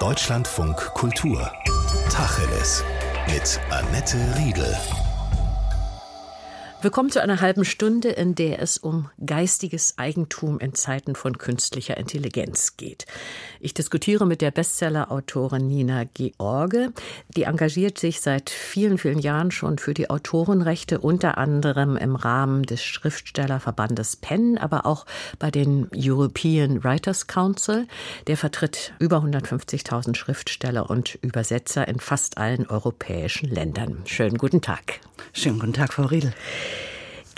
Deutschlandfunk Kultur. Tacheles. Mit Annette Riedel. Willkommen zu einer halben Stunde, in der es um geistiges Eigentum in Zeiten von künstlicher Intelligenz geht. Ich diskutiere mit der Bestseller-Autorin Nina George. Die engagiert sich seit vielen, vielen Jahren schon für die Autorenrechte, unter anderem im Rahmen des Schriftstellerverbandes PEN, aber auch bei den European Writers Council. Der vertritt über 150.000 Schriftsteller und Übersetzer in fast allen europäischen Ländern. Schönen guten Tag. Schönen guten Tag, Frau Riedel.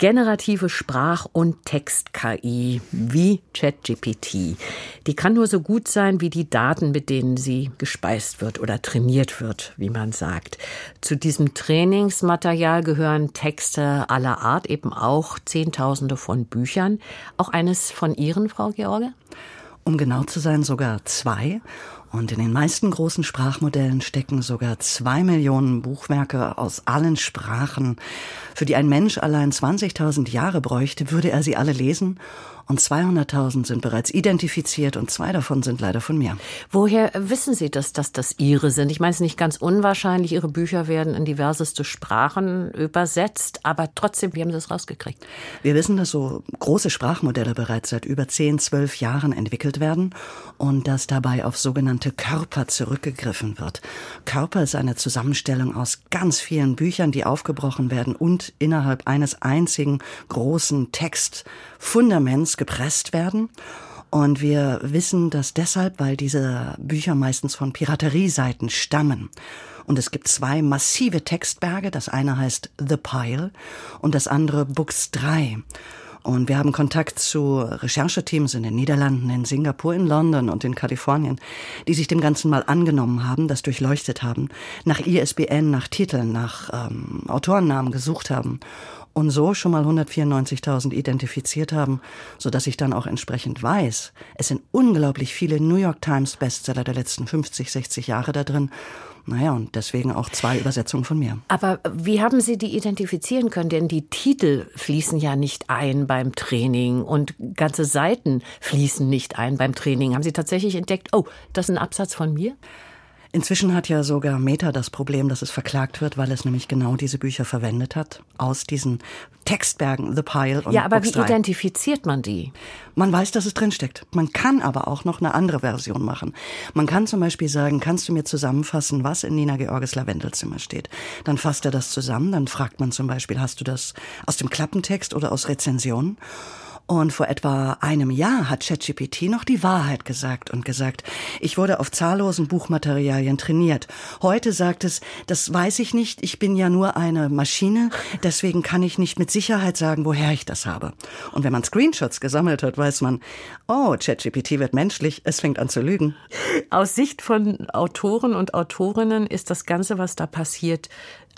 Generative Sprach- und Text-KI wie ChatGPT. Die kann nur so gut sein wie die Daten, mit denen sie gespeist wird oder trainiert wird, wie man sagt. Zu diesem Trainingsmaterial gehören Texte aller Art, eben auch Zehntausende von Büchern. Auch eines von Ihren, Frau George? Um genau zu sein, sogar zwei. Und in den meisten großen Sprachmodellen stecken sogar zwei Millionen Buchwerke aus allen Sprachen. Für die ein Mensch allein 20.000 Jahre bräuchte, würde er sie alle lesen und 200.000 sind bereits identifiziert und zwei davon sind leider von mir. Woher wissen Sie, dass, dass das Ihre sind? Ich meine, es ist nicht ganz unwahrscheinlich. Ihre Bücher werden in diverseste Sprachen übersetzt, aber trotzdem, wie haben Sie das rausgekriegt? Wir wissen, dass so große Sprachmodelle bereits seit über 10, 12 Jahren entwickelt werden und dass dabei auf sogenannte Körper zurückgegriffen wird. Körper ist eine Zusammenstellung aus ganz vielen Büchern, die aufgebrochen werden und innerhalb eines einzigen großen Textfundaments gepresst werden. Und wir wissen das deshalb, weil diese Bücher meistens von Piraterieseiten stammen. Und es gibt zwei massive Textberge. Das eine heißt The Pile und das andere Books 3. Und wir haben Kontakt zu Rechercheteams in den Niederlanden, in Singapur, in London und in Kalifornien, die sich dem Ganzen mal angenommen haben, das durchleuchtet haben, nach ISBN, nach Titeln, nach ähm, Autorennamen gesucht haben und so schon mal 194.000 identifiziert haben, so dass ich dann auch entsprechend weiß, es sind unglaublich viele New York Times Bestseller der letzten 50, 60 Jahre da drin. Naja, und deswegen auch zwei Übersetzungen von mir. Aber wie haben Sie die identifizieren können? Denn die Titel fließen ja nicht ein beim Training und ganze Seiten fließen nicht ein beim Training. Haben Sie tatsächlich entdeckt, oh, das ist ein Absatz von mir? Inzwischen hat ja sogar Meta das Problem, dass es verklagt wird, weil es nämlich genau diese Bücher verwendet hat. Aus diesen Textbergen, The Pile und Ja, aber Books wie 3. identifiziert man die? Man weiß, dass es drinsteckt. Man kann aber auch noch eine andere Version machen. Man kann zum Beispiel sagen, kannst du mir zusammenfassen, was in Nina Georges Lavendelzimmer steht? Dann fasst er das zusammen, dann fragt man zum Beispiel, hast du das aus dem Klappentext oder aus Rezensionen? Und vor etwa einem Jahr hat ChatGPT noch die Wahrheit gesagt und gesagt, ich wurde auf zahllosen Buchmaterialien trainiert. Heute sagt es, das weiß ich nicht, ich bin ja nur eine Maschine, deswegen kann ich nicht mit Sicherheit sagen, woher ich das habe. Und wenn man Screenshots gesammelt hat, weiß man, oh, ChatGPT wird menschlich, es fängt an zu lügen. Aus Sicht von Autoren und Autorinnen ist das Ganze, was da passiert,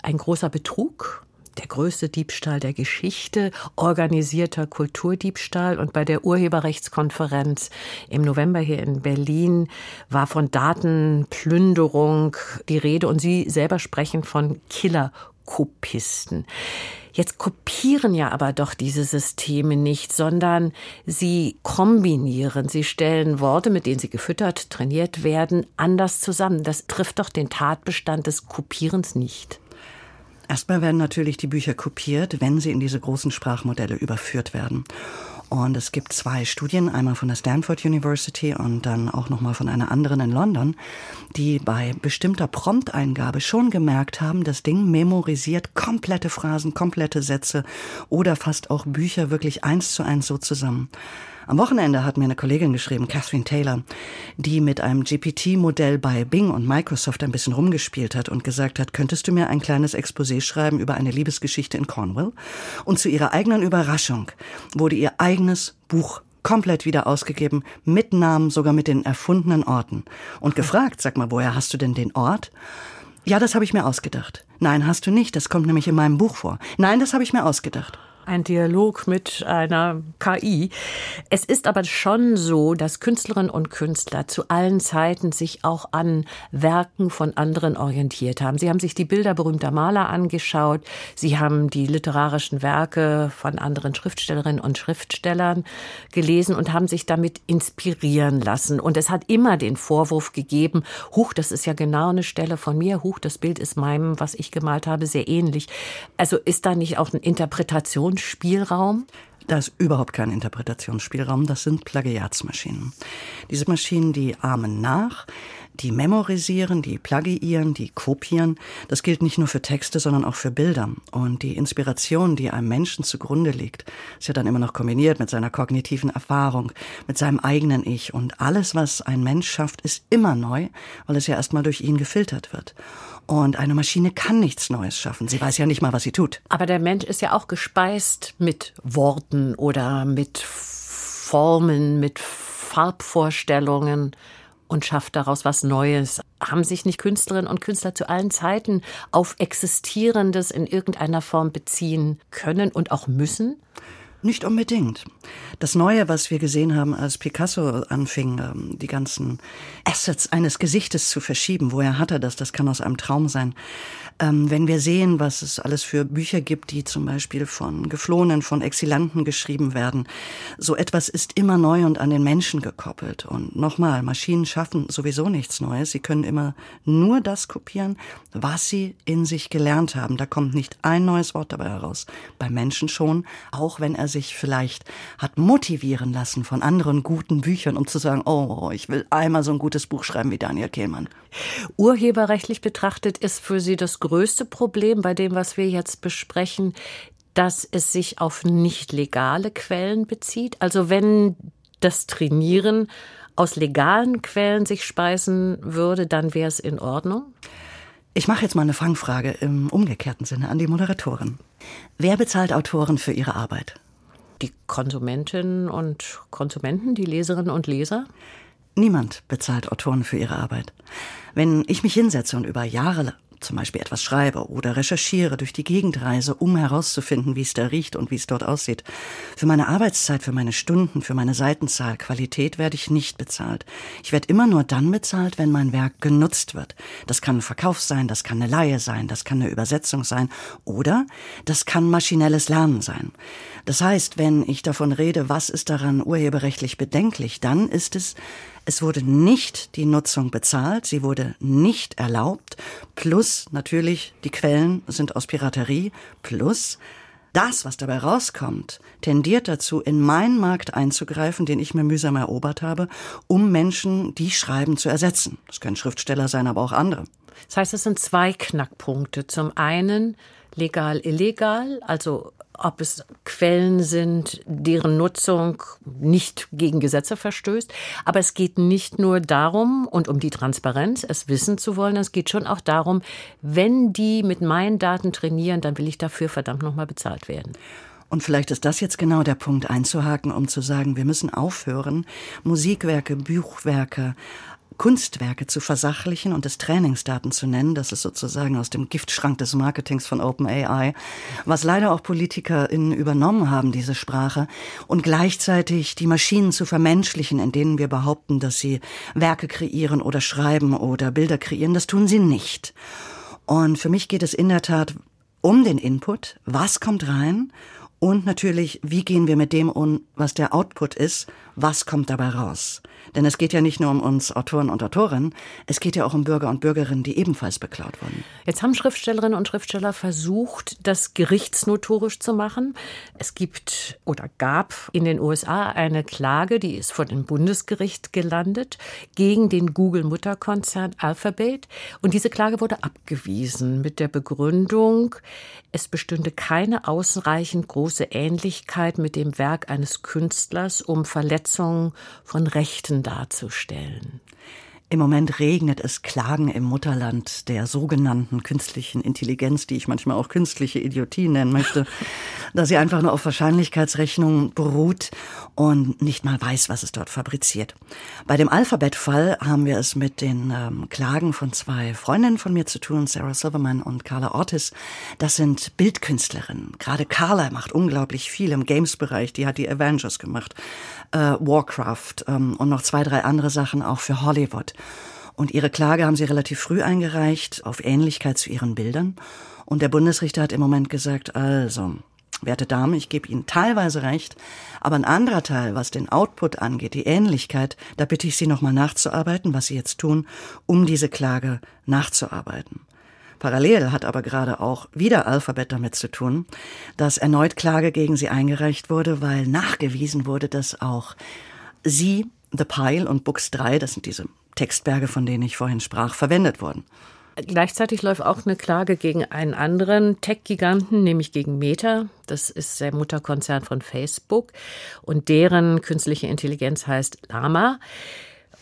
ein großer Betrug? Der größte Diebstahl der Geschichte, organisierter Kulturdiebstahl. Und bei der Urheberrechtskonferenz im November hier in Berlin war von Datenplünderung die Rede. Und Sie selber sprechen von Killerkopisten. Jetzt kopieren ja aber doch diese Systeme nicht, sondern sie kombinieren. Sie stellen Worte, mit denen sie gefüttert, trainiert werden, anders zusammen. Das trifft doch den Tatbestand des Kopierens nicht. Erstmal werden natürlich die Bücher kopiert, wenn sie in diese großen Sprachmodelle überführt werden. Und es gibt zwei Studien, einmal von der Stanford University und dann auch nochmal von einer anderen in London, die bei bestimmter Prompteingabe schon gemerkt haben, das Ding memorisiert komplette Phrasen, komplette Sätze oder fast auch Bücher wirklich eins zu eins so zusammen. Am Wochenende hat mir eine Kollegin geschrieben, Catherine Taylor, die mit einem GPT-Modell bei Bing und Microsoft ein bisschen rumgespielt hat und gesagt hat, könntest du mir ein kleines Exposé schreiben über eine Liebesgeschichte in Cornwall? Und zu ihrer eigenen Überraschung wurde ihr eigenes Buch komplett wieder ausgegeben, mit Namen, sogar mit den erfundenen Orten. Und gefragt, sag mal, woher hast du denn den Ort? Ja, das habe ich mir ausgedacht. Nein, hast du nicht, das kommt nämlich in meinem Buch vor. Nein, das habe ich mir ausgedacht. Ein Dialog mit einer KI. Es ist aber schon so, dass Künstlerinnen und Künstler zu allen Zeiten sich auch an Werken von anderen orientiert haben. Sie haben sich die Bilder berühmter Maler angeschaut, sie haben die literarischen Werke von anderen Schriftstellerinnen und Schriftstellern gelesen und haben sich damit inspirieren lassen. Und es hat immer den Vorwurf gegeben, huch, das ist ja genau eine Stelle von mir, huch, das Bild ist meinem, was ich gemalt habe, sehr ähnlich. Also ist da nicht auch ein Interpretationsspielraum? Da ist überhaupt kein Interpretationsspielraum, das sind Plagiatsmaschinen. Diese Maschinen, die ahmen nach, die memorisieren, die plagiieren, die kopieren. Das gilt nicht nur für Texte, sondern auch für Bilder. Und die Inspiration, die einem Menschen zugrunde liegt, ist ja dann immer noch kombiniert mit seiner kognitiven Erfahrung, mit seinem eigenen Ich. Und alles, was ein Mensch schafft, ist immer neu, weil es ja erstmal durch ihn gefiltert wird. Und eine Maschine kann nichts Neues schaffen. Sie weiß ja nicht mal, was sie tut. Aber der Mensch ist ja auch gespeist mit Worten oder mit Formen, mit Farbvorstellungen und schafft daraus was Neues. Haben sich nicht Künstlerinnen und Künstler zu allen Zeiten auf Existierendes in irgendeiner Form beziehen können und auch müssen? Nicht unbedingt. Das Neue, was wir gesehen haben, als Picasso anfing, ähm, die ganzen Assets eines Gesichtes zu verschieben, woher hat er das? Das kann aus einem Traum sein. Ähm, wenn wir sehen, was es alles für Bücher gibt, die zum Beispiel von Geflohenen, von Exilanten geschrieben werden, so etwas ist immer neu und an den Menschen gekoppelt. Und nochmal, Maschinen schaffen sowieso nichts Neues. Sie können immer nur das kopieren, was sie in sich gelernt haben. Da kommt nicht ein neues Wort dabei heraus. Bei Menschen schon, auch wenn er sich vielleicht hat motivieren lassen von anderen guten Büchern, um zu sagen, oh, ich will einmal so ein gutes Buch schreiben wie Daniel Kehlmann. Urheberrechtlich betrachtet ist für Sie das größte Problem bei dem, was wir jetzt besprechen, dass es sich auf nicht legale Quellen bezieht. Also wenn das Trainieren aus legalen Quellen sich speisen würde, dann wäre es in Ordnung? Ich mache jetzt mal eine Fangfrage im umgekehrten Sinne an die Moderatorin. Wer bezahlt Autoren für ihre Arbeit? Die Konsumentinnen und Konsumenten, die Leserinnen und Leser? Niemand bezahlt Autoren für ihre Arbeit. Wenn ich mich hinsetze und über Jahre zum Beispiel etwas schreibe oder recherchiere, durch die Gegend reise, um herauszufinden, wie es da riecht und wie es dort aussieht. Für meine Arbeitszeit, für meine Stunden, für meine Seitenzahl, Qualität werde ich nicht bezahlt. Ich werde immer nur dann bezahlt, wenn mein Werk genutzt wird. Das kann ein Verkauf sein, das kann eine Laie sein, das kann eine Übersetzung sein oder das kann maschinelles Lernen sein. Das heißt, wenn ich davon rede, was ist daran urheberrechtlich bedenklich, dann ist es, es wurde nicht die Nutzung bezahlt, sie wurde nicht erlaubt, plus natürlich die Quellen sind aus Piraterie, plus das, was dabei rauskommt, tendiert dazu, in meinen Markt einzugreifen, den ich mir mühsam erobert habe, um Menschen, die schreiben, zu ersetzen. Das können Schriftsteller sein, aber auch andere. Das heißt, es sind zwei Knackpunkte. Zum einen legal, illegal, also ob es Quellen sind, deren Nutzung nicht gegen Gesetze verstößt. Aber es geht nicht nur darum und um die Transparenz, es wissen zu wollen, es geht schon auch darum, wenn die mit meinen Daten trainieren, dann will ich dafür verdammt nochmal bezahlt werden. Und vielleicht ist das jetzt genau der Punkt einzuhaken, um zu sagen, wir müssen aufhören, Musikwerke, Buchwerke, Kunstwerke zu versachlichen und es Trainingsdaten zu nennen. Das ist sozusagen aus dem Giftschrank des Marketings von OpenAI, was leider auch PolitikerInnen übernommen haben, diese Sprache, und gleichzeitig die Maschinen zu vermenschlichen, in denen wir behaupten, dass sie Werke kreieren oder schreiben oder Bilder kreieren. Das tun sie nicht. Und für mich geht es in der Tat um den Input. Was kommt rein? Und natürlich, wie gehen wir mit dem um, was der Output ist? Was kommt dabei raus? Denn es geht ja nicht nur um uns Autoren und Autorinnen, es geht ja auch um Bürger und Bürgerinnen, die ebenfalls beklaut wurden. Jetzt haben Schriftstellerinnen und Schriftsteller versucht, das gerichtsnotorisch zu machen. Es gibt oder gab in den USA eine Klage, die ist vor dem Bundesgericht gelandet, gegen den Google-Mutterkonzern Alphabet. Und diese Klage wurde abgewiesen mit der Begründung, es bestünde keine ausreichend große Ähnlichkeit mit dem Werk eines Künstlers, um Verletzungen von Rechten darzustellen. Im Moment regnet es Klagen im Mutterland der sogenannten künstlichen Intelligenz, die ich manchmal auch künstliche Idiotie nennen möchte, dass sie einfach nur auf Wahrscheinlichkeitsrechnungen beruht und nicht mal weiß, was es dort fabriziert. Bei dem Alphabet-Fall haben wir es mit den ähm, Klagen von zwei Freundinnen von mir zu tun, Sarah Silverman und Carla Ortiz. Das sind Bildkünstlerinnen. Gerade Carla macht unglaublich viel im Games-Bereich. Die hat die Avengers gemacht, äh, Warcraft ähm, und noch zwei, drei andere Sachen auch für Hollywood. Und ihre Klage haben sie relativ früh eingereicht auf Ähnlichkeit zu ihren Bildern. Und der Bundesrichter hat im Moment gesagt, also, werte Dame, ich gebe Ihnen teilweise recht, aber ein anderer Teil, was den Output angeht, die Ähnlichkeit, da bitte ich Sie nochmal nachzuarbeiten, was Sie jetzt tun, um diese Klage nachzuarbeiten. Parallel hat aber gerade auch wieder Alphabet damit zu tun, dass erneut Klage gegen sie eingereicht wurde, weil nachgewiesen wurde, dass auch sie, The Pile und Books 3, das sind diese Textberge, von denen ich vorhin sprach, verwendet wurden. Gleichzeitig läuft auch eine Klage gegen einen anderen Tech-Giganten, nämlich gegen Meta. Das ist der Mutterkonzern von Facebook. Und deren künstliche Intelligenz heißt Lama.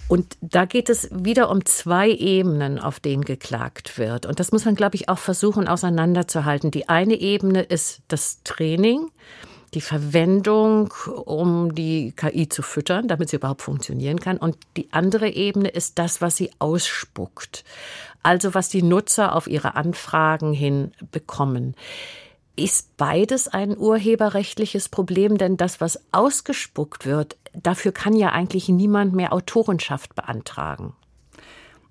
Und da geht es wieder um zwei Ebenen, auf denen geklagt wird. Und das muss man, glaube ich, auch versuchen auseinanderzuhalten. Die eine Ebene ist das Training die Verwendung, um die KI zu füttern, damit sie überhaupt funktionieren kann. Und die andere Ebene ist das, was sie ausspuckt. Also was die Nutzer auf ihre Anfragen hin bekommen. Ist beides ein urheberrechtliches Problem? Denn das, was ausgespuckt wird, dafür kann ja eigentlich niemand mehr Autorenschaft beantragen.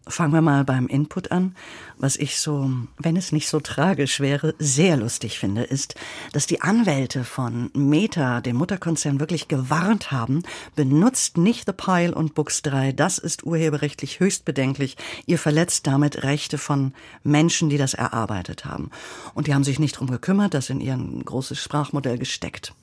Fangen wir mal beim Input an. Was ich so, wenn es nicht so tragisch wäre, sehr lustig finde, ist, dass die Anwälte von Meta, dem Mutterkonzern, wirklich gewarnt haben, benutzt nicht The Pile und Books 3. Das ist urheberrechtlich höchst bedenklich. Ihr verletzt damit Rechte von Menschen, die das erarbeitet haben. Und die haben sich nicht drum gekümmert, das in ihr großes Sprachmodell gesteckt.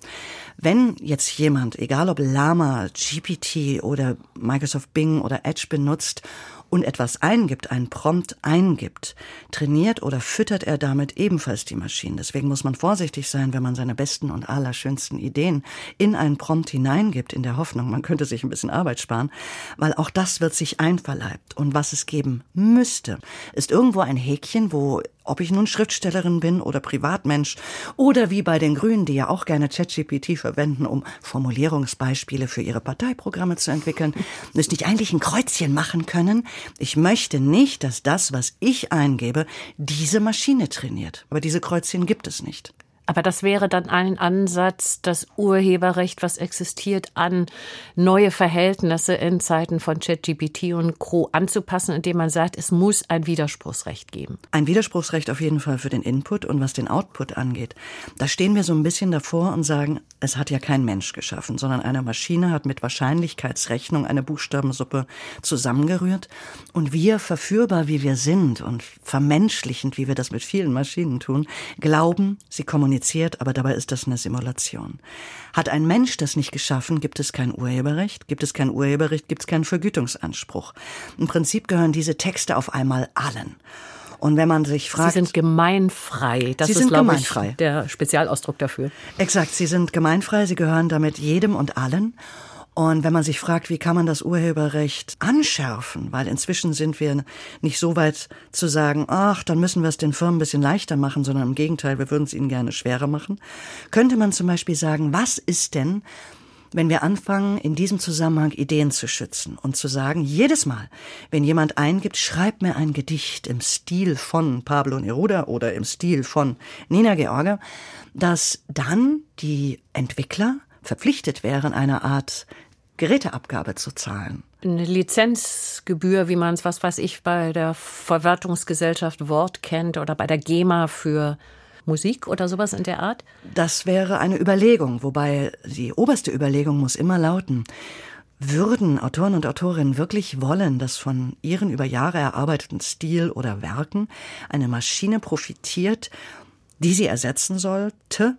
Wenn jetzt jemand, egal ob Lama, GPT oder Microsoft Bing oder Edge benutzt, und etwas eingibt, ein Prompt eingibt, trainiert oder füttert er damit ebenfalls die Maschinen. Deswegen muss man vorsichtig sein, wenn man seine besten und allerschönsten Ideen in einen Prompt hineingibt, in der Hoffnung, man könnte sich ein bisschen Arbeit sparen, weil auch das wird sich einverleibt. Und was es geben müsste, ist irgendwo ein Häkchen, wo ob ich nun Schriftstellerin bin oder Privatmensch oder wie bei den Grünen, die ja auch gerne ChatGPT verwenden, um Formulierungsbeispiele für ihre Parteiprogramme zu entwickeln, müsste ich eigentlich ein Kreuzchen machen können. Ich möchte nicht, dass das, was ich eingebe, diese Maschine trainiert. Aber diese Kreuzchen gibt es nicht. Aber das wäre dann ein Ansatz, das Urheberrecht, was existiert, an neue Verhältnisse in Zeiten von ChatGPT und Co. anzupassen, indem man sagt, es muss ein Widerspruchsrecht geben. Ein Widerspruchsrecht auf jeden Fall für den Input und was den Output angeht. Da stehen wir so ein bisschen davor und sagen, es hat ja kein Mensch geschaffen, sondern eine Maschine hat mit Wahrscheinlichkeitsrechnung eine Buchstabensuppe zusammengerührt. Und wir, verführbar wie wir sind und vermenschlichend, wie wir das mit vielen Maschinen tun, glauben, sie kommunizieren kommuniziert, aber dabei ist das eine Simulation. Hat ein Mensch das nicht geschaffen, gibt es kein Urheberrecht, gibt es kein Urheberrecht, gibt es keinen Vergütungsanspruch. Im Prinzip gehören diese Texte auf einmal allen. Und wenn man sich fragt. Sie sind gemeinfrei. Das sie ist, sind gemeinfrei. Ich, der Spezialausdruck dafür. Exakt. Sie sind gemeinfrei. Sie gehören damit jedem und allen. Und wenn man sich fragt, wie kann man das Urheberrecht anschärfen, weil inzwischen sind wir nicht so weit zu sagen, ach, dann müssen wir es den Firmen ein bisschen leichter machen, sondern im Gegenteil, wir würden es ihnen gerne schwerer machen, könnte man zum Beispiel sagen, was ist denn, wenn wir anfangen, in diesem Zusammenhang Ideen zu schützen und zu sagen, jedes Mal, wenn jemand eingibt, schreib mir ein Gedicht im Stil von Pablo Neruda oder im Stil von Nina George, dass dann die Entwickler verpflichtet wären, eine Art Geräteabgabe zu zahlen. Eine Lizenzgebühr, wie man es, was weiß ich, bei der Verwertungsgesellschaft Wort kennt oder bei der GEMA für Musik oder sowas in der Art? Das wäre eine Überlegung, wobei die oberste Überlegung muss immer lauten, würden Autoren und Autorinnen wirklich wollen, dass von ihren über Jahre erarbeiteten Stil oder Werken eine Maschine profitiert, die sie ersetzen sollte?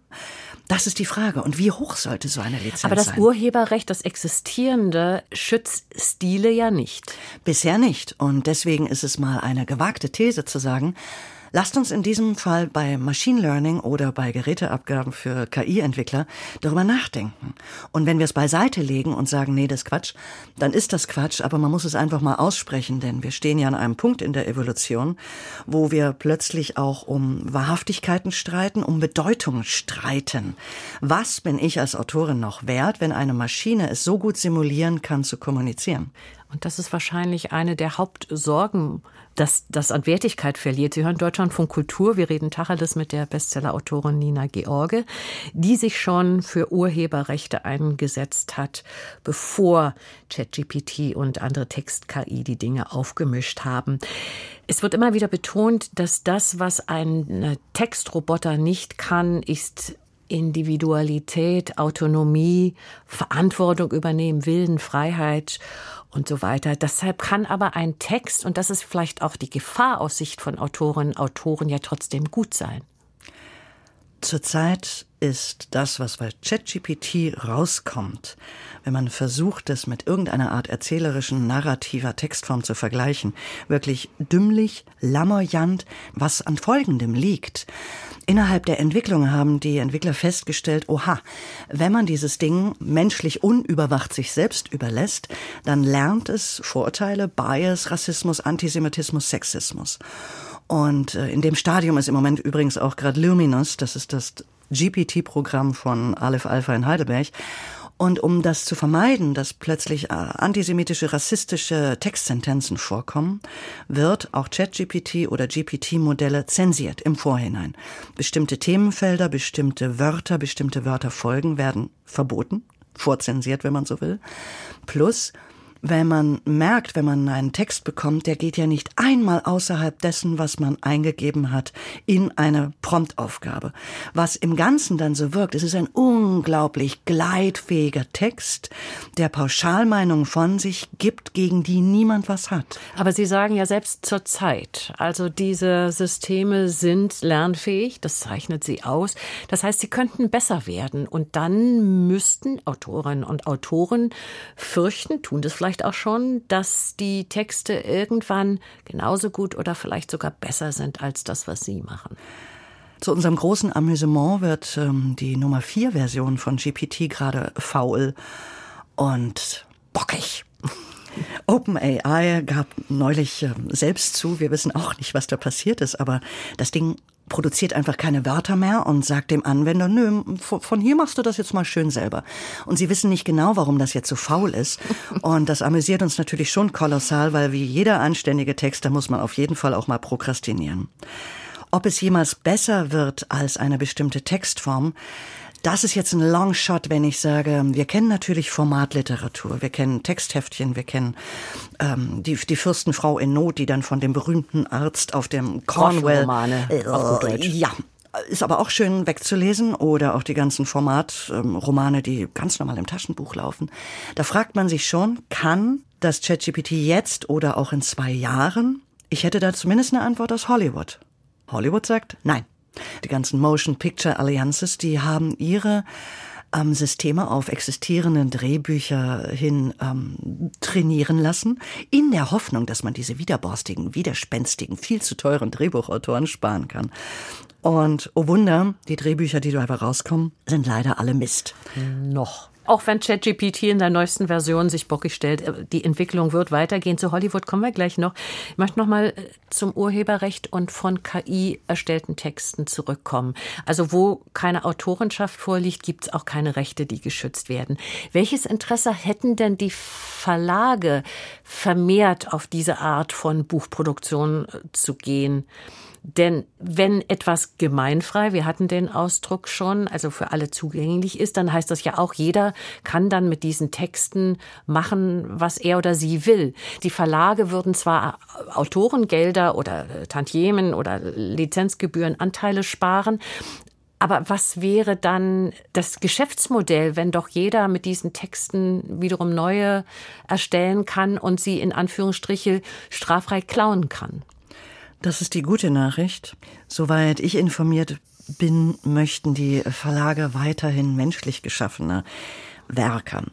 Das ist die Frage. Und wie hoch sollte so eine Lizenz sein? Aber das sein? Urheberrecht, das Existierende, schützt Stile ja nicht. Bisher nicht. Und deswegen ist es mal eine gewagte These zu sagen, Lasst uns in diesem Fall bei Machine Learning oder bei Geräteabgaben für KI-Entwickler darüber nachdenken. Und wenn wir es beiseite legen und sagen, nee, das Quatsch, dann ist das Quatsch, aber man muss es einfach mal aussprechen, denn wir stehen ja an einem Punkt in der Evolution, wo wir plötzlich auch um Wahrhaftigkeiten streiten, um Bedeutung streiten. Was bin ich als Autorin noch wert, wenn eine Maschine es so gut simulieren kann zu kommunizieren? Und das ist wahrscheinlich eine der Hauptsorgen, dass das an Wertigkeit verliert. Sie hören Deutschland von Kultur. Wir reden Tacheles mit der Bestsellerautorin Nina George, die sich schon für Urheberrechte eingesetzt hat, bevor ChatGPT und andere Text-KI die Dinge aufgemischt haben. Es wird immer wieder betont, dass das, was ein Textroboter nicht kann, ist Individualität, Autonomie, Verantwortung übernehmen, Willen, Freiheit und so weiter. Deshalb kann aber ein Text, und das ist vielleicht auch die Gefahr aus Sicht von Autorinnen und Autoren, ja trotzdem gut sein. Zurzeit ist das, was bei ChatGPT rauskommt, wenn man versucht, es mit irgendeiner Art erzählerischen, narrativer Textform zu vergleichen, wirklich dümmlich, lamoyant, was an Folgendem liegt. Innerhalb der Entwicklung haben die Entwickler festgestellt, oha, wenn man dieses Ding menschlich unüberwacht sich selbst überlässt, dann lernt es Vorurteile, Bias, Rassismus, Antisemitismus, Sexismus. Und äh, in dem Stadium ist im Moment übrigens auch gerade Luminous, das ist das GPT-Programm von Aleph Alpha in Heidelberg. Und um das zu vermeiden, dass plötzlich äh, antisemitische, rassistische Textsentenzen vorkommen, wird auch ChatGPT oder GPT-Modelle zensiert im Vorhinein. Bestimmte Themenfelder, bestimmte Wörter, bestimmte Wörterfolgen werden verboten, vorzensiert, wenn man so will. Plus wenn man merkt, wenn man einen Text bekommt, der geht ja nicht einmal außerhalb dessen, was man eingegeben hat, in eine Promptaufgabe. Was im Ganzen dann so wirkt, es ist ein unglaublich gleitfähiger Text, der Pauschalmeinungen von sich gibt, gegen die niemand was hat. Aber Sie sagen ja selbst zur Zeit, also diese Systeme sind lernfähig, das zeichnet sie aus. Das heißt, sie könnten besser werden und dann müssten Autorinnen und Autoren fürchten, tun das vielleicht vielleicht auch schon, dass die Texte irgendwann genauso gut oder vielleicht sogar besser sind als das, was Sie machen. Zu unserem großen Amüsement wird ähm, die Nummer 4 Version von GPT gerade faul und bockig. OpenAI gab neulich äh, selbst zu, wir wissen auch nicht, was da passiert ist, aber das Ding produziert einfach keine Wörter mehr und sagt dem Anwender, nö, von hier machst du das jetzt mal schön selber. Und sie wissen nicht genau, warum das jetzt so faul ist. Und das amüsiert uns natürlich schon kolossal, weil wie jeder anständige Texter muss man auf jeden Fall auch mal prokrastinieren. Ob es jemals besser wird als eine bestimmte Textform, das ist jetzt ein Longshot, wenn ich sage, wir kennen natürlich Formatliteratur, wir kennen Textheftchen, wir kennen ähm, die, die Fürstenfrau in Not, die dann von dem berühmten Arzt auf dem Cornwell... Äh, auf ja, ist aber auch schön wegzulesen oder auch die ganzen Formatromane, die ganz normal im Taschenbuch laufen. Da fragt man sich schon, kann das ChatGPT jetzt oder auch in zwei Jahren? Ich hätte da zumindest eine Antwort aus Hollywood. Hollywood sagt nein. Die ganzen Motion Picture Alliances, die haben ihre ähm, Systeme auf existierenden Drehbücher hin ähm, trainieren lassen, in der Hoffnung, dass man diese widerborstigen, widerspenstigen, viel zu teuren Drehbuchautoren sparen kann. Und oh Wunder, die Drehbücher, die dabei rauskommen, sind leider alle Mist. Noch auch wenn ChatGPT in der neuesten Version sich bockig stellt, äh, die Entwicklung wird weitergehen. Zu Hollywood kommen wir gleich noch. Ich möchte noch mal äh, zum Urheberrecht und von KI erstellten Texten zurückkommen. Also wo keine Autorenschaft vorliegt, gibt es auch keine Rechte, die geschützt werden. Welches Interesse hätten denn die Verlage vermehrt auf diese Art von Buchproduktion äh, zu gehen? Denn wenn etwas gemeinfrei, wir hatten den Ausdruck schon, also für alle zugänglich ist, dann heißt das ja auch, jeder kann dann mit diesen Texten machen, was er oder sie will. Die Verlage würden zwar Autorengelder oder Tantiemen oder Lizenzgebühren Anteile sparen, aber was wäre dann das Geschäftsmodell, wenn doch jeder mit diesen Texten wiederum neue erstellen kann und sie in Anführungsstriche straffrei klauen kann? Das ist die gute Nachricht. Soweit ich informiert bin, möchten die Verlage weiterhin menschlich geschaffene Werke.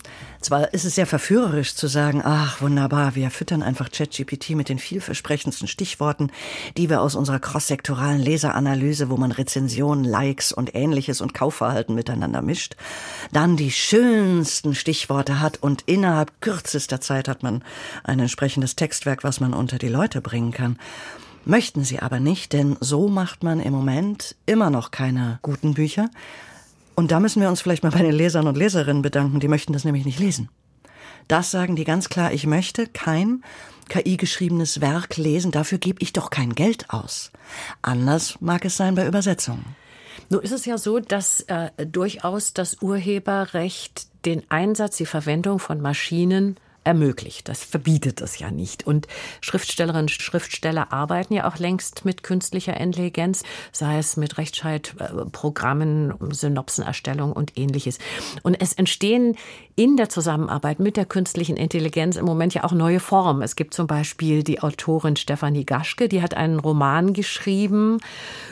Zwar ist es sehr verführerisch zu sagen, ach wunderbar, wir füttern einfach ChatGPT mit den vielversprechendsten Stichworten, die wir aus unserer crosssektoralen Leseranalyse, wo man Rezensionen, Likes und ähnliches und Kaufverhalten miteinander mischt, dann die schönsten Stichworte hat und innerhalb kürzester Zeit hat man ein entsprechendes Textwerk, was man unter die Leute bringen kann. Möchten sie aber nicht, denn so macht man im Moment immer noch keine guten Bücher. Und da müssen wir uns vielleicht mal bei den Lesern und Leserinnen bedanken, die möchten das nämlich nicht lesen. Das sagen die ganz klar, ich möchte kein KI-geschriebenes Werk lesen, dafür gebe ich doch kein Geld aus. Anders mag es sein bei Übersetzungen. Nun ist es ja so, dass äh, durchaus das Urheberrecht den Einsatz, die Verwendung von Maschinen ermöglicht. Das verbietet es ja nicht. Und Schriftstellerinnen und Schriftsteller arbeiten ja auch längst mit künstlicher Intelligenz, sei es mit Rechtschreibprogrammen, Synopsenerstellung und ähnliches. Und es entstehen in der Zusammenarbeit mit der künstlichen Intelligenz im Moment ja auch neue Formen. Es gibt zum Beispiel die Autorin Stefanie Gaschke, die hat einen Roman geschrieben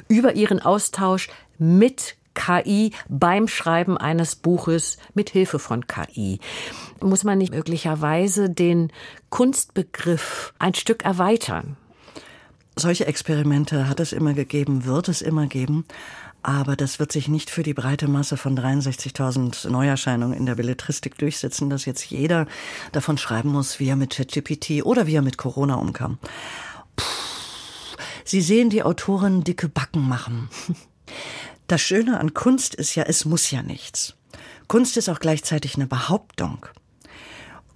über ihren Austausch mit KI beim Schreiben eines Buches mit Hilfe von KI. Muss man nicht möglicherweise den Kunstbegriff ein Stück erweitern? Solche Experimente hat es immer gegeben, wird es immer geben. Aber das wird sich nicht für die breite Masse von 63.000 Neuerscheinungen in der Belletristik durchsetzen, dass jetzt jeder davon schreiben muss, wie er mit ChatGPT oder wie er mit Corona umkam. Puh. Sie sehen die Autoren dicke Backen machen. Das Schöne an Kunst ist ja, es muss ja nichts. Kunst ist auch gleichzeitig eine Behauptung.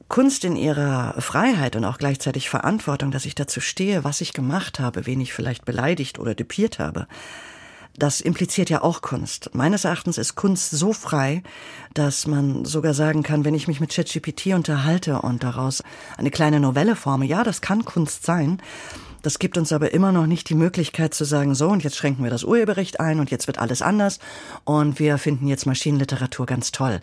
Kunst in ihrer Freiheit und auch gleichzeitig Verantwortung, dass ich dazu stehe, was ich gemacht habe, wen ich vielleicht beleidigt oder depiert habe. Das impliziert ja auch Kunst. Meines Erachtens ist Kunst so frei, dass man sogar sagen kann, wenn ich mich mit ChatGPT unterhalte und daraus eine kleine Novelle forme, ja, das kann Kunst sein, das gibt uns aber immer noch nicht die Möglichkeit zu sagen, so und jetzt schränken wir das Urheberrecht ein und jetzt wird alles anders und wir finden jetzt Maschinenliteratur ganz toll.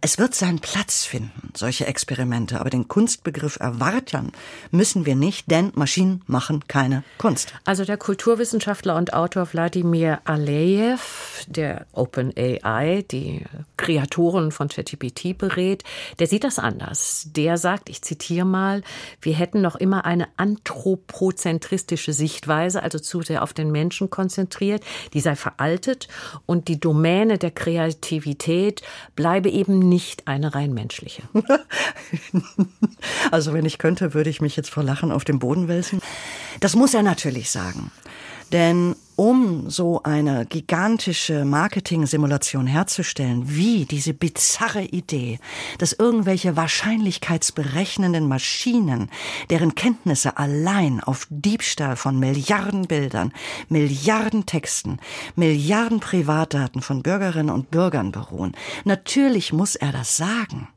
Es wird seinen Platz finden, solche Experimente, aber den Kunstbegriff erwarten müssen wir nicht, denn Maschinen machen keine Kunst. Also der Kulturwissenschaftler und Autor Wladimir Alejew, der OpenAI, die Kreatoren von ChatGPT berät, der sieht das anders. Der sagt, ich zitiere mal, wir hätten noch immer eine anthropozentristische Sichtweise, also zu sehr auf den Menschen konzentriert, die sei veraltet und die Domäne der Kreativität bleibe eben nicht eine rein menschliche. also wenn ich könnte, würde ich mich jetzt vor Lachen auf den Boden wälzen. Das muss er natürlich sagen. Denn um so eine gigantische Marketing-Simulation herzustellen, wie diese bizarre Idee, dass irgendwelche wahrscheinlichkeitsberechnenden Maschinen, deren Kenntnisse allein auf Diebstahl von Milliarden Bildern, Milliarden Texten, Milliarden Privatdaten von Bürgerinnen und Bürgern beruhen, natürlich muss er das sagen.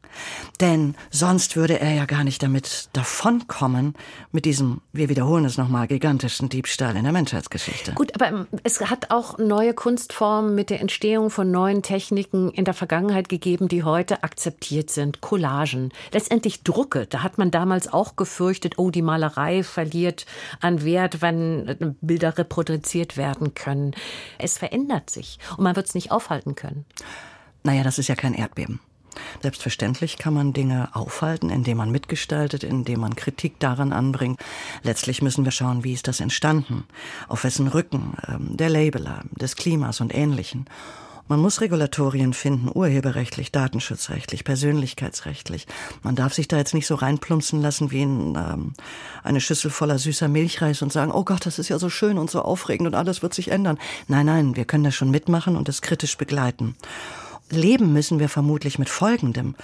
Denn sonst würde er ja gar nicht damit davonkommen, mit diesem, wir wiederholen es nochmal, gigantischen Diebstahl in der Menschheitsgeschichte. Gut, aber ähm, es hat auch neue Kunstformen mit der Entstehung von neuen Techniken in der Vergangenheit gegeben, die heute akzeptiert sind. Collagen, letztendlich Drucke. Da hat man damals auch gefürchtet, oh, die Malerei verliert an Wert, wenn äh, Bilder reproduziert werden können. Es verändert sich und man wird es nicht aufhalten können. Naja, das ist ja kein Erdbeben. Selbstverständlich kann man Dinge aufhalten, indem man mitgestaltet, indem man Kritik daran anbringt. Letztlich müssen wir schauen, wie ist das entstanden, auf wessen Rücken, ähm, der Labeler, des Klimas und Ähnlichen. Man muss Regulatorien finden, urheberrechtlich, datenschutzrechtlich, persönlichkeitsrechtlich. Man darf sich da jetzt nicht so reinplumpsen lassen wie in ähm, eine Schüssel voller süßer Milchreis und sagen, oh Gott, das ist ja so schön und so aufregend und alles wird sich ändern. Nein, nein, wir können das schon mitmachen und es kritisch begleiten leben müssen wir vermutlich mit Folgendem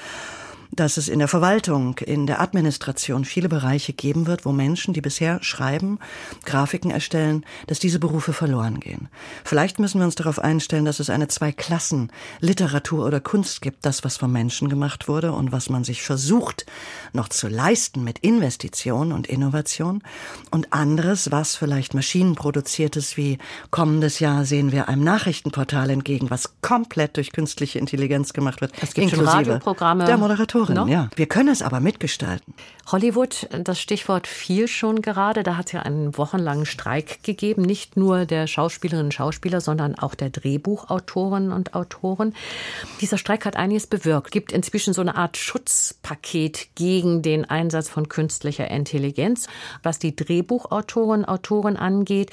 dass es in der Verwaltung, in der Administration viele Bereiche geben wird, wo Menschen, die bisher schreiben, Grafiken erstellen, dass diese Berufe verloren gehen. Vielleicht müssen wir uns darauf einstellen, dass es eine Zwei-Klassen Literatur oder Kunst gibt, das, was vom Menschen gemacht wurde und was man sich versucht noch zu leisten mit Investition und Innovation und anderes, was vielleicht maschinenproduziertes wie kommendes Jahr sehen wir einem Nachrichtenportal entgegen, was komplett durch künstliche Intelligenz gemacht wird, es gibt inklusive der Moderatorin. No? Ja, wir können es aber mitgestalten. Hollywood, das Stichwort fiel schon gerade. Da hat es ja einen wochenlangen Streik gegeben. Nicht nur der Schauspielerinnen und Schauspieler, sondern auch der Drehbuchautorinnen und Autoren. Dieser Streik hat einiges bewirkt. Gibt inzwischen so eine Art Schutzpaket gegen den Einsatz von künstlicher Intelligenz. Was die Drehbuchautorinnen und Autoren angeht,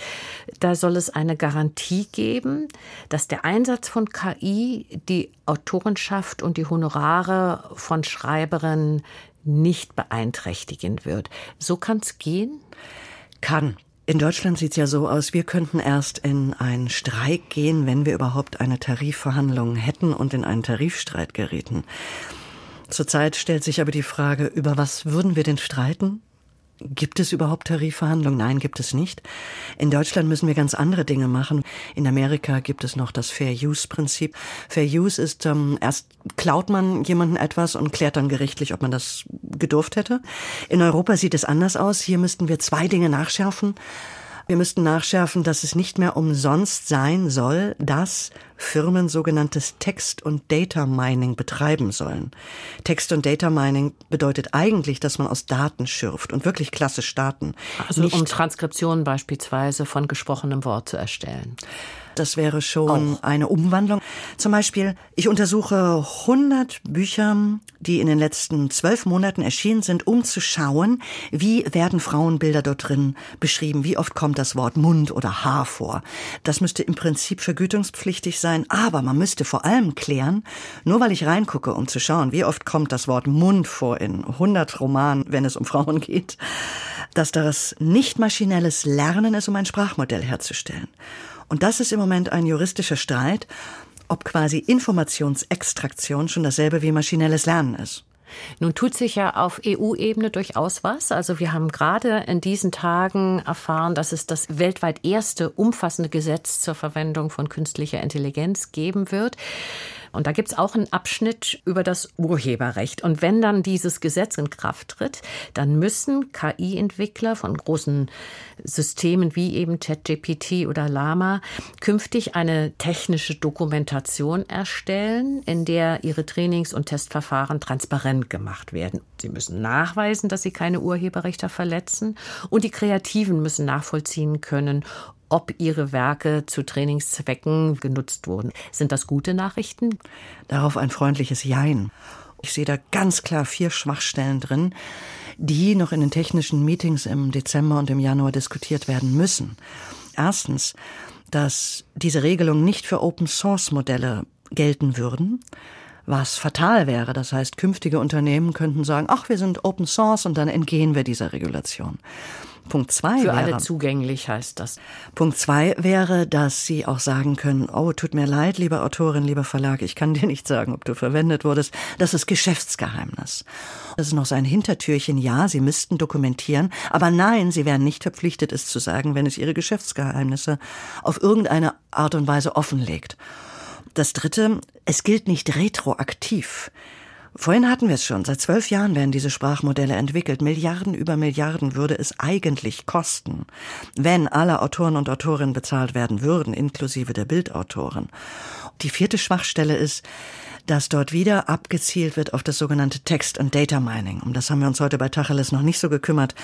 da soll es eine Garantie geben, dass der Einsatz von KI die Autorenschaft und die Honorare von Schreiberinnen nicht beeinträchtigen wird. So kann es gehen? Kann. In Deutschland sieht es ja so aus, wir könnten erst in einen Streik gehen, wenn wir überhaupt eine Tarifverhandlung hätten und in einen Tarifstreit gerieten. Zurzeit stellt sich aber die Frage, über was würden wir denn streiten? Gibt es überhaupt Tarifverhandlungen? Nein, gibt es nicht. In Deutschland müssen wir ganz andere Dinge machen. In Amerika gibt es noch das Fair Use Prinzip. Fair Use ist, ähm, erst klaut man jemanden etwas und klärt dann gerichtlich, ob man das gedurft hätte. In Europa sieht es anders aus. Hier müssten wir zwei Dinge nachschärfen. Wir müssten nachschärfen, dass es nicht mehr umsonst sein soll, dass Firmen sogenanntes Text- und Data Mining betreiben sollen. Text- und Data Mining bedeutet eigentlich, dass man aus Daten schürft und wirklich klassisch Daten. Also nicht um Transkriptionen beispielsweise von gesprochenem Wort zu erstellen. Das wäre schon Auch. eine Umwandlung. Zum Beispiel, ich untersuche 100 Bücher, die in den letzten zwölf Monaten erschienen sind, um zu schauen, wie werden Frauenbilder dort drin beschrieben, wie oft kommt das Wort Mund oder Haar vor. Das müsste im Prinzip vergütungspflichtig sein, aber man müsste vor allem klären, nur weil ich reingucke, um zu schauen, wie oft kommt das Wort Mund vor in 100 Romanen, wenn es um Frauen geht, dass das nicht maschinelles Lernen ist, um ein Sprachmodell herzustellen. Und das ist im Moment ein juristischer Streit, ob quasi Informationsextraktion schon dasselbe wie maschinelles Lernen ist. Nun tut sich ja auf EU-Ebene durchaus was. Also wir haben gerade in diesen Tagen erfahren, dass es das weltweit erste umfassende Gesetz zur Verwendung von künstlicher Intelligenz geben wird. Und da gibt's auch einen Abschnitt über das Urheberrecht. Und wenn dann dieses Gesetz in Kraft tritt, dann müssen KI-Entwickler von großen Systemen wie eben ChatGPT oder Lama künftig eine technische Dokumentation erstellen, in der ihre Trainings- und Testverfahren transparent gemacht werden. Sie müssen nachweisen, dass sie keine Urheberrechte verletzen und die Kreativen müssen nachvollziehen können, ob ihre Werke zu Trainingszwecken genutzt wurden. Sind das gute Nachrichten? Darauf ein freundliches Jein. Ich sehe da ganz klar vier Schwachstellen drin, die noch in den technischen Meetings im Dezember und im Januar diskutiert werden müssen. Erstens, dass diese Regelungen nicht für Open Source Modelle gelten würden, was fatal wäre. Das heißt, künftige Unternehmen könnten sagen, ach, wir sind Open Source und dann entgehen wir dieser Regulation. Punkt zwei Für wäre, alle zugänglich heißt das. Punkt zwei wäre, dass Sie auch sagen können, oh, tut mir leid, lieber Autorin, lieber Verlag, ich kann dir nicht sagen, ob du verwendet wurdest. Das ist Geschäftsgeheimnis. Das ist noch so ein Hintertürchen. Ja, Sie müssten dokumentieren, aber nein, Sie wären nicht verpflichtet, es zu sagen, wenn es Ihre Geschäftsgeheimnisse auf irgendeine Art und Weise offenlegt. Das dritte, es gilt nicht retroaktiv. Vorhin hatten wir es schon. Seit zwölf Jahren werden diese Sprachmodelle entwickelt. Milliarden über Milliarden würde es eigentlich kosten, wenn alle Autoren und Autorinnen bezahlt werden würden, inklusive der Bildautoren. Die vierte Schwachstelle ist, dass dort wieder abgezielt wird auf das sogenannte Text- und Data Mining. Um das haben wir uns heute bei Tacheles noch nicht so gekümmert.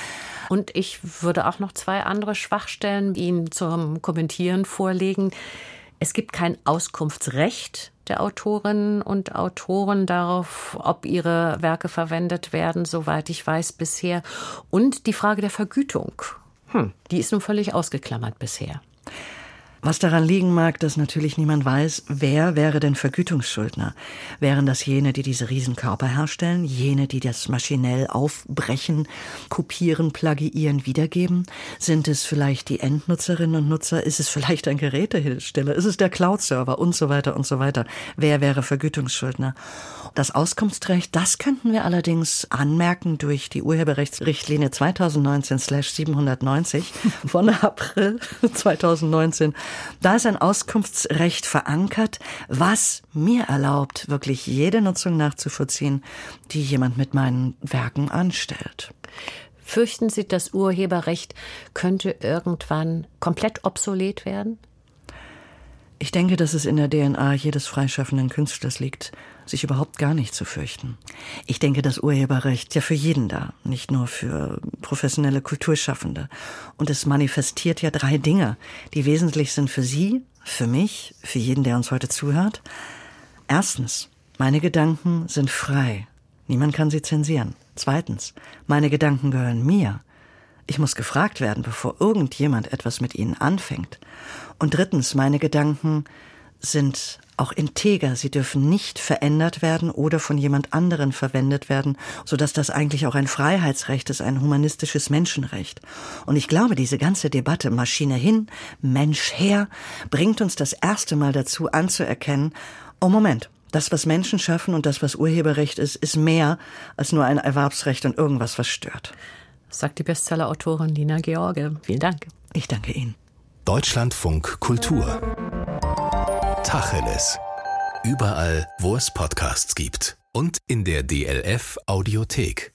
Und ich würde auch noch zwei andere Schwachstellen Ihnen zum Kommentieren vorlegen. Es gibt kein Auskunftsrecht der Autorinnen und Autoren darauf, ob ihre Werke verwendet werden, soweit ich weiß bisher. Und die Frage der Vergütung. Hm, die ist nun völlig ausgeklammert bisher. Was daran liegen mag, dass natürlich niemand weiß, wer wäre denn Vergütungsschuldner? Wären das jene, die diese Riesenkörper herstellen, jene, die das maschinell aufbrechen, kopieren, plagiieren, wiedergeben? Sind es vielleicht die Endnutzerinnen und Nutzer? Ist es vielleicht ein Gerätehersteller? Ist es der Cloud-Server und so weiter und so weiter? Wer wäre Vergütungsschuldner? Das Auskunftsrecht, das könnten wir allerdings anmerken durch die Urheberrechtsrichtlinie 2019/790 von April 2019 da ist ein Auskunftsrecht verankert, was mir erlaubt, wirklich jede Nutzung nachzuvollziehen, die jemand mit meinen Werken anstellt. Fürchten Sie, das Urheberrecht könnte irgendwann komplett obsolet werden? Ich denke, dass es in der DNA jedes freischaffenden Künstlers liegt, sich überhaupt gar nicht zu fürchten. Ich denke, das Urheberrecht ja für jeden da, nicht nur für professionelle Kulturschaffende. Und es manifestiert ja drei Dinge, die wesentlich sind für Sie, für mich, für jeden, der uns heute zuhört. Erstens, meine Gedanken sind frei. Niemand kann sie zensieren. Zweitens, meine Gedanken gehören mir. Ich muss gefragt werden, bevor irgendjemand etwas mit ihnen anfängt. Und drittens, meine Gedanken sind auch integer. Sie dürfen nicht verändert werden oder von jemand anderen verwendet werden, sodass das eigentlich auch ein Freiheitsrecht ist, ein humanistisches Menschenrecht. Und ich glaube, diese ganze Debatte Maschine hin, Mensch her, bringt uns das erste Mal dazu anzuerkennen, oh Moment, das, was Menschen schaffen und das, was Urheberrecht ist, ist mehr als nur ein Erwerbsrecht und irgendwas, was stört sagt die Bestsellerautorin Nina George. Vielen Dank. Ich danke Ihnen. Deutschlandfunk Kultur. Tacheles. Überall, wo es Podcasts gibt. Und in der DLF Audiothek.